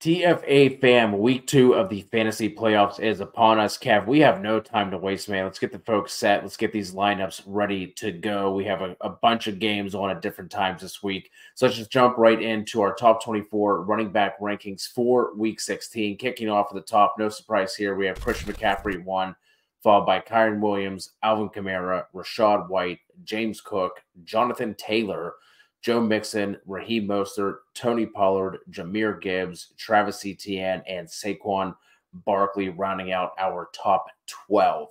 TFA fam, week two of the fantasy playoffs is upon us. Kev, we have no time to waste, man. Let's get the folks set. Let's get these lineups ready to go. We have a, a bunch of games on at different times this week. So let's just jump right into our top 24 running back rankings for week 16. Kicking off at the top, no surprise here. We have Christian McCaffrey, one, followed by Kyren Williams, Alvin Kamara, Rachaad White, James Cook, Jonathan Taylor. Joe Mixon, Raheem Mostert, Tony Pollard, Jahmyr Gibbs, Travis Etienne, and Saquon Barkley rounding out our top 12.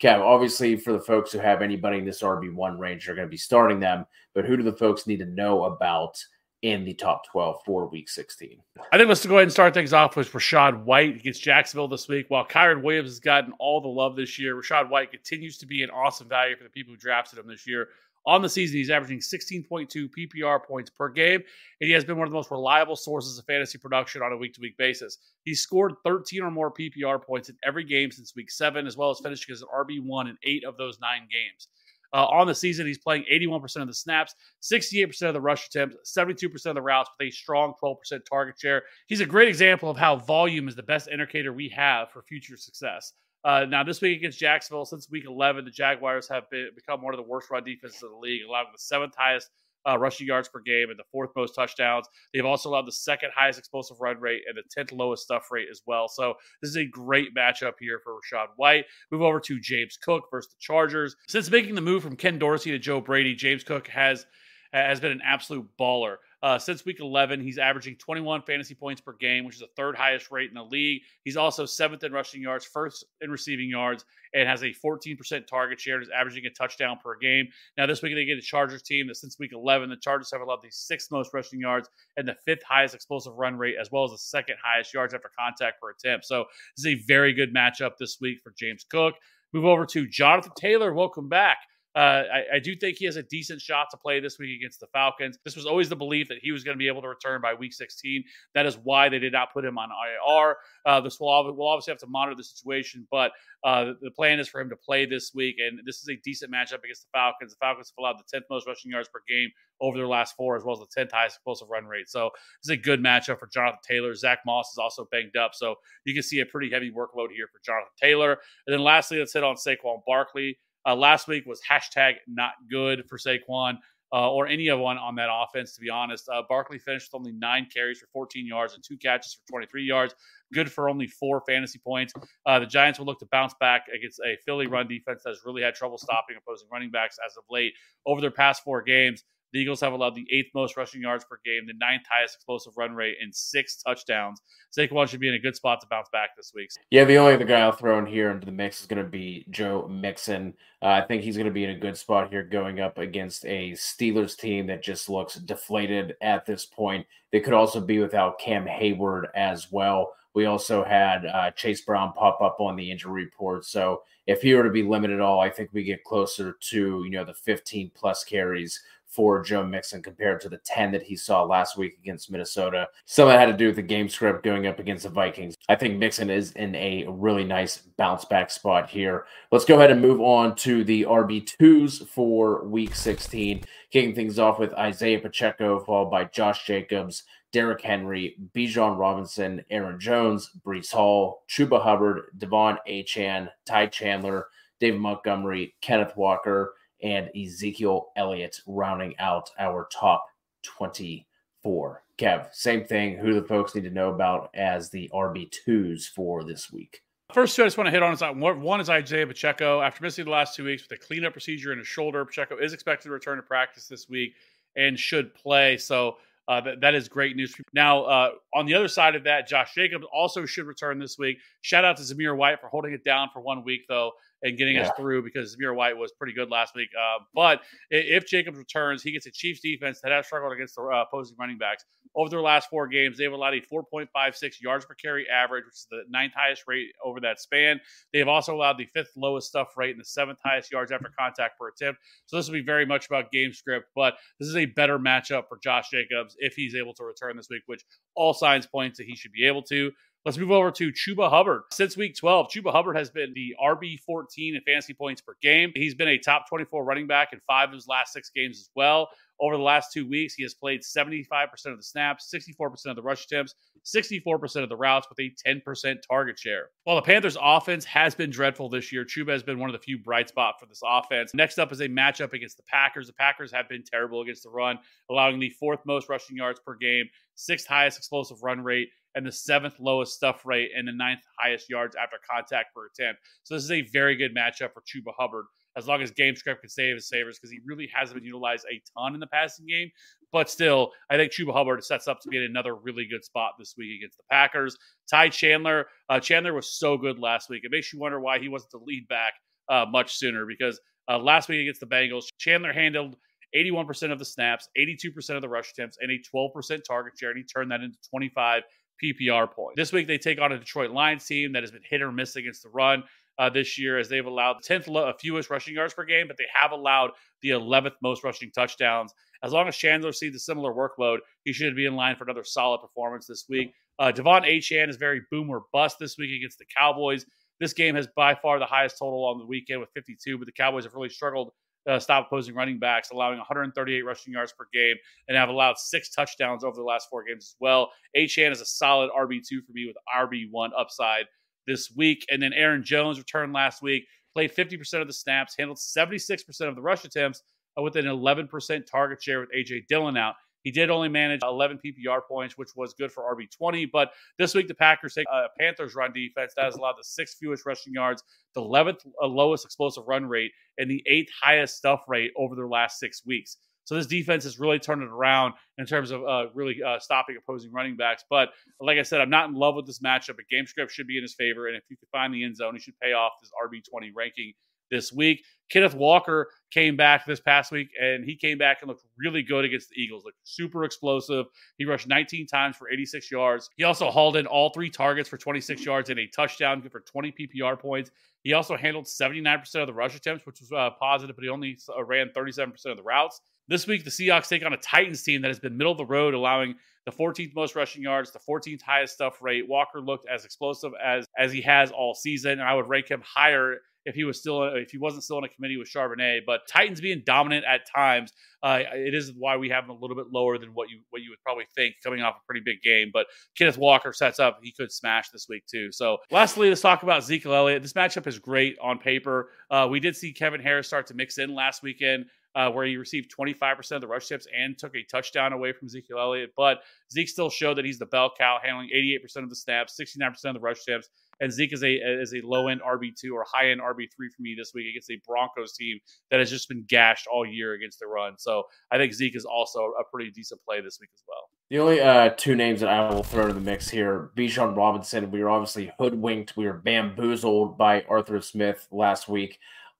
Kev, obviously, for the folks who have anybody in this RB1 range, they're going to be starting them. But who do the folks need to know about in the top 12 for week 16? I think let's go ahead and start things off with Rachaad White against Jacksonville this week. While Kyren Williams has gotten all the love this year, Rachaad White continues to be an awesome value for the people who drafted him this year. On the season, he's averaging 16.2 PPR points per game, and he has been one of the most reliable sources of fantasy production on a week to week basis. He's scored 13 or more PPR points in every game since week seven, as well as finishing as an RB1 in eight of those nine games. Uh, on the season, he's playing 81% of the snaps, 68% of the rush attempts, 72% of the routes with a strong 12% target share. He's a great example of how volume is the best indicator we have for future success. Uh, now, this week against Jacksonville, since week 11, the Jaguars have been, become one of the worst run defenses in the league, allowing the seventh highest uh, rushing yards per game and the fourth most touchdowns. They've also allowed the second highest explosive run rate and the 10th lowest stuff rate as well. So, this is a great matchup here for Rachaad White. Move over to James Cook versus the Chargers. Since making the move from Ken Dorsey to Joe Brady, James Cook has has been an absolute baller. Uh, since week 11, he's averaging 21 fantasy points per game, which is the third highest rate in the league. He's also seventh in rushing yards, first in receiving yards, and has a 14% target share. Is averaging a touchdown per game. Now, this week they get a Chargers team that since week 11, the Chargers have allowed the sixth most rushing yards and the fifth highest explosive run rate, as well as the second highest yards after contact per attempt. So, this is a very good matchup this week for James Cook. Move over to Jonathan Taylor. Welcome back. Uh, I, I, do think he has a decent shot to play this week against the Falcons. This was always the belief that he was going to be able to return by week 16. That is why they did not put him on IR. Uh, this will we'll obviously have to monitor the situation, but uh, the plan is for him to play this week, and this is a decent matchup against the Falcons. The Falcons have allowed the 10th most rushing yards per game over their last four, as well as the 10th highest explosive run rate. So is a good matchup for Jonathan Taylor. Zach Moss is also banged up, so you can see a pretty heavy workload here for Jonathan Taylor. And then lastly, let's hit on Saquon Barkley. Uh, last week was hashtag not good for Saquon uh, or any of one on that offense, to be honest. Uh, Barkley finished with only nine carries for 14 yards and two catches for 23 yards. Good for only four fantasy points. Uh, the Giants will look to bounce back against a Philly run defense that has really had trouble stopping opposing running backs as of late. Over their past four games, the Eagles have allowed the eighth most rushing yards per game, the ninth highest explosive run rate, and six touchdowns. Saquon should be in a good spot to bounce back this week. Yeah, the only other guy I'll throw in here into the mix is going to be Joe Mixon. Uh, I think he's going to be in a good spot here going up against a Steelers team that just looks deflated at this point. They could also be without Cam Heyward as well. We also had uh, Chase Brown pop up on the injury report. So if he were to be limited at all, I think we get closer to, you know, the 15 plus carries for Joe Mixon compared to the 10 that he saw last week against Minnesota. Some of that had to do with the game script going up against the Vikings. I think Mixon is in a really nice bounce back spot here. Let's go ahead and move on to the RB2s for week 16. Kicking things off with Isaiah Pacheco, followed by Josh Jacobs, Derrick Henry, Bijan Robinson, Aaron Jones, Breece Hall, Chuba Hubbard, De'Von Achane, Ty Chandler, David Montgomery, Kenneth Walker, and Ezekiel Elliott rounding out our top 24. Kev, same thing. Who the folks need to know about as the RB2s for this week? First two I just want to hit on is one is Isaiah Pacheco. After missing the last two weeks with a cleanup procedure in his shoulder, Pacheco is expected to return to practice this week and should play. So uh, that, that is great news. Now, uh, on the other side of that, Josh Jacobs also should return this week. Shout out to Zamir White for holding it down for one week, though. and getting yeah. us through because Zamir White was pretty good last week. Uh, but if Jacobs returns, he gets a Chiefs defense that has struggled against the uh, opposing running backs. Over their last four games, they've allowed a 4.56 yards per carry average, which is the ninth highest rate over that span. They have also allowed the fifth lowest stuff rate and the seventh highest yards after contact per attempt. So this will be very much about game script, but this is a better matchup for Josh Jacobs if he's able to return this week, which all signs point to he should be able to. Let's move over to Chuba Hubbard. Since week 12, Chuba Hubbard has been the RB14 in fantasy points per game. He's been a top 24 running back in five of his last six games as well. Over the last two weeks, he has played 75% of the snaps, 64% of the rush attempts, 64% of the routes with a 10% target share. While the Panthers' offense has been dreadful this year, Chuba has been one of the few bright spots for this offense. Next up is a matchup against the Packers. The Packers have been terrible against the run, allowing the fourth most rushing yards per game, sixth highest explosive run rate, and the seventh lowest stuff rate and the ninth highest yards after contact per attempt. So this is a very good matchup for Chuba Hubbard as long as game script can save his savers because he really hasn't been utilized a ton in the passing game. But still, I think Chuba Hubbard sets up to be in another really good spot this week against the Packers. Ty Chandler, uh, Chandler was so good last week. It makes you wonder why he wasn't the lead back uh, much sooner because uh, last week against the Bengals, Chandler handled 81% of the snaps, 82% of the rush attempts, and a 12% target share, and he turned that into 25 PPR points. This week they take on a Detroit Lions team that has been hit or miss against the run uh, this year as they've allowed the 10th lo- fewest rushing yards per game, but they have allowed the 11th most rushing touchdowns. As long as Chandler sees a similar workload, he should be in line for another solid performance this week. Uh, De'Von Achane is very boom or bust this week against the Cowboys. This game has by far the highest total on the weekend with 52, but the Cowboys have really struggled uh, stop opposing running backs, allowing 138 rushing yards per game, and have allowed six touchdowns over the last four games as well. Achane is a solid RB2 for me with RB1 upside this week. And then Aaron Jones returned last week, played 50% of the snaps, handled 76% of the rush attempts uh, with an 11% target share with A.J. Dillon out. He did only manage 11 PPR points, which was good for RB20. But this week, the Packers take a uh, Panthers run defense that has allowed the sixth fewest rushing yards, the 11th uh, lowest explosive run rate, and the eighth highest stuff rate over their last six weeks. So this defense has really turned it around in terms of uh, really uh, stopping opposing running backs. But like I said, I'm not in love with this matchup. But game script should be in his favor, and if you can find the end zone, he should pay off this RB20 ranking this week. Kenneth Walker came back this past week, and he came back and looked really good against the Eagles. Looked super explosive. He rushed 19 times for 86 yards. He also hauled in all three targets for 26 yards and a touchdown for 20 PPR points. He also handled 79% of the rush attempts, which was uh, positive, but he only uh, ran 37% of the routes. This week, the Seahawks take on a Titans team that has been middle of the road, allowing the 14th most rushing yards, the 14th highest stuff rate. Walker looked as explosive as as he has all season, and I would rank him higher if he was still if he wasn't still on a committee with Charbonnet. But Titans being dominant at times, uh, it is why we have him a little bit lower than what you what you would probably think coming off a pretty big game. But Kenneth Walker sets up; he could smash this week too. So, lastly, let's talk about Zeke Elliott. This matchup is great on paper. Uh, we did see Kevin Harris start to mix in last weekend uh, where he received 25% of the rush tips and took a touchdown away from Ezekiel Elliott. But Zeke still showed that he's the bell cow, handling 88% of the snaps, 69% of the rush tips. And Zeke is a is a low end RB two or high end RB three for me this week against a Broncos team that has just been gashed all year against the run. So I think Zeke is also a pretty decent play this week as well. The only uh, two names that I will throw in the mix here, Bijan Robinson. We were obviously hoodwinked. We were bamboozled by Arthur Smith last week.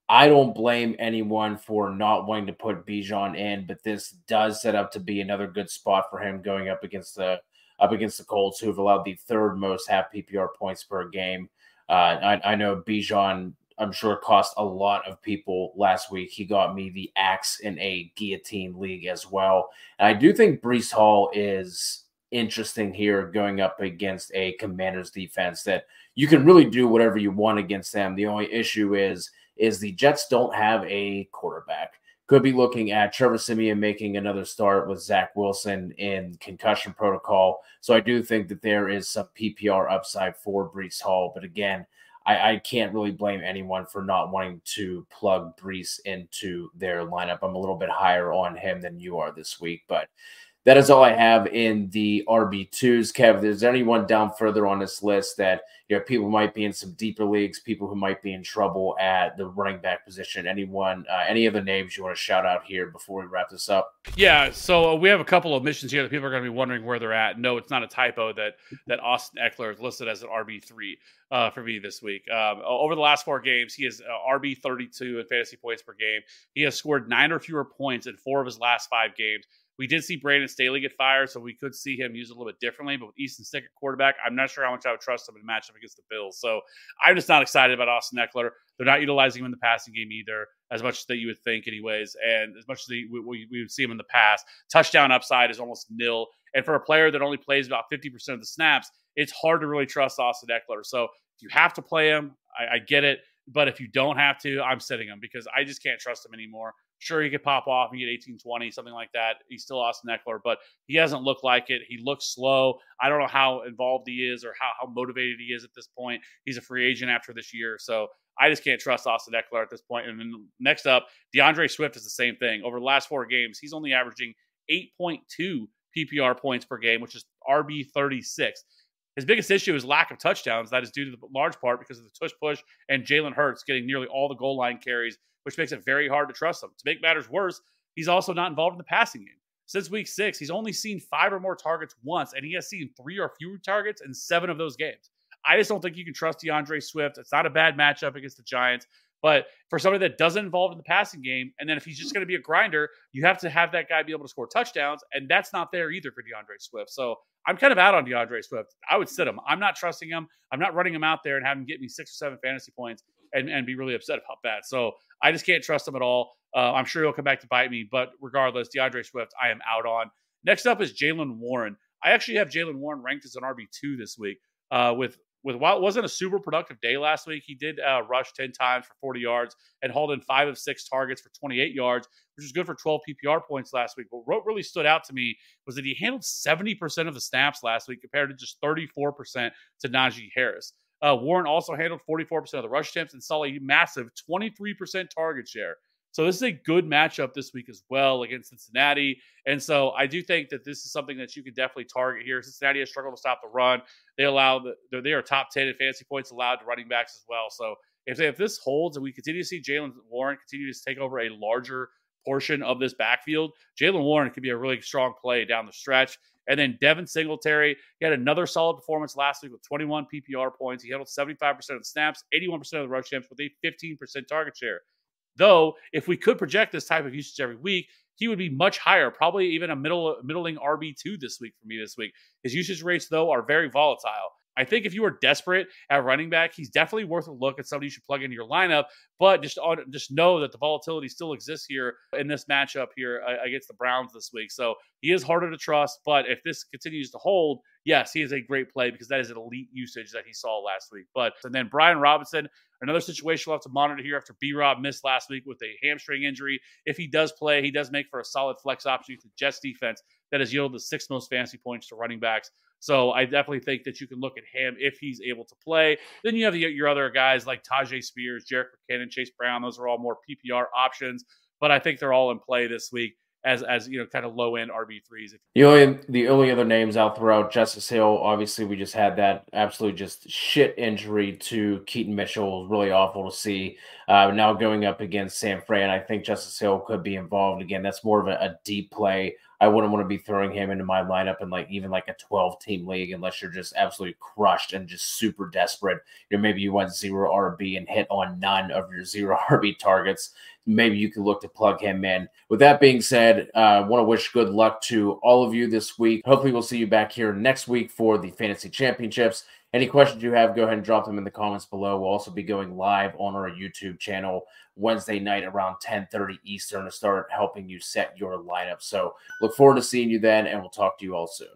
I don't blame anyone for not wanting to put Bijan in, but this does set up to be another good spot for him going up against the up against the Colts, who have allowed the third most half PPR points per game. Uh, I, I know Bijan, I'm sure, cost a lot of people last week. He got me the axe in a guillotine league as well. And I do think Breece Hall is interesting here going up against a commander's defense that you can really do whatever you want against them. The only issue is is the Jets don't have a quarterback. Could be looking at Trevor Siemian making another start with Zach Wilson in concussion protocol. So I do think that there is some PPR upside for Breece Hall. But again, I, I can't really blame anyone for not wanting to plug Breece into their lineup. I'm a little bit higher on him than you are this week. But that is all I have in the RB2s. Kev, is there anyone down further on this list that you know people might be in some deeper leagues, people who might be in trouble at the running back position? Anyone, uh, any other names you want to shout out here before we wrap this up? Yeah, so uh, we have a couple of missions here that people are going to be wondering where they're at. No, it's not a typo that that Austin Ekeler is listed as an RB three uh, for me this week. Um, over the last four games, he is uh, RB thirty two in fantasy points per game. He has scored nine or fewer points in four of his last five games. We did see Brandon Staley get fired, so we could see him use a little bit differently. But with Easton Stick at quarterback, I'm not sure how much I would trust him in a matchup against the Bills. So I'm just not excited about Austin Ekeler. They're not utilizing him in the passing game either, as much as that you would think, anyways. And as much as we, we, we would see him in the past, touchdown upside is almost nil. And for a player that only plays about 50% of the snaps, it's hard to really trust Austin Ekeler. So if you have to play him, I, I get it. But if you don't have to, I'm sitting him because I just can't trust him anymore. Sure, he could pop off and get 18 20, something like that. He's still Austin Ekeler, but he hasn't looked like it. He looks slow. I don't know how involved he is or how, how motivated he is at this point. He's a free agent after this year. So I just can't trust Austin Ekeler at this point. And then next up, D'Andre Swift is the same thing. Over the last four games, he's only averaging 8.2 PPR points per game, which is RB 36. His biggest issue is lack of touchdowns. That is due to the large part because of the tush push and Jalen Hurts getting nearly all the goal line carries which makes it very hard to trust him. To make matters worse, he's also not involved in the passing game. Since week six, he's only seen five or more targets once, and he has seen three or fewer targets in seven of those games. I just don't think you can trust D'Andre Swift. It's not a bad matchup against the Giants, but for somebody that doesn't involve in the passing game, and then if he's just going to be a grinder, you have to have that guy be able to score touchdowns, and that's not there either for D'Andre Swift. So I'm kind of out on D'Andre Swift. I would sit him. I'm not trusting him. I'm not running him out there and having him get me six or seven fantasy points and, and be really upset about that. So I just can't trust him at all. Uh, I'm sure he'll come back to bite me, but regardless, D'Andre Swift, I am out on. Next up is Jaylen Warren. I actually have Jaylen Warren ranked as an RB two this week. Uh, with with it wasn't a super productive day last week, he did uh, rush ten times for 40 yards and hauled in five of six targets for 28 yards, which was good for 12 PPR points last week. But what really stood out to me was that he handled 70% of the snaps last week compared to just 34% to Najee Harris. Uh, Warren also handled 44% of the rush attempts and saw a massive 23% target share. So this is a good matchup this week as well against Cincinnati. And so I do think that this is something that you can definitely target here. Cincinnati has struggled to stop the run. They allow the they are top 10 in fantasy points allowed to running backs as well. So if, they, if this holds and we continue to see Jaylen Warren continue to take over a larger portion of this backfield, Jaylen Warren could be a really strong play down the stretch. And then Devin Singletary, he had another solid performance last week with 21 PPR points. He handled 75% of the snaps, 81% of the rush attempts with a 15% target share. Though, if we could project this type of usage every week, he would be much higher, probably even a middle middling RB2 this week for me this week. His usage rates, though, are very volatile. I think if you are desperate at running back, he's definitely worth a look at somebody you should plug into your lineup. But just on, just know that the volatility still exists here in this matchup here uh, against the Browns this week. So he is harder to trust. But if this continues to hold, yes, he is a great play because that is an elite usage that he saw last week. But and then Brian Robinson, another situation we'll have to monitor here after B Rob missed last week with a hamstring injury. If he does play, he does make for a solid flex option to Jets defense that has yielded the sixth most fantasy points to running backs. So I definitely think that you can look at him if he's able to play. Then you have the, your other guys like Tyjae Spears, Jerick McKinnon, Chase Brown. Those are all more PPR options, but I think they're all in play this week as as you know, kind of low end RB threes. The only the only other names I'll throw out, Justice Hill. Obviously, we just had that absolute just shit injury to Keaton Mitchell. really awful to see. Uh, now going up against San Fran, I think Justice Hill could be involved again. That's more of a, a deep play. I wouldn't want to be throwing him into my lineup in like even like a 12 team league unless you're just absolutely crushed and just super desperate. You know, maybe you went zero RB and hit on none of your zero RB targets. Maybe you could look to plug him in. With that being said, I uh, want to wish good luck to all of you this week. Hopefully, we'll see you back here next week for the fantasy championships. Any questions you have, go ahead and drop them in the comments below. We'll also be going live on our YouTube channel Wednesday night around 10:30 Eastern to start helping you set your lineup. So look forward to seeing you then, and we'll talk to you all soon.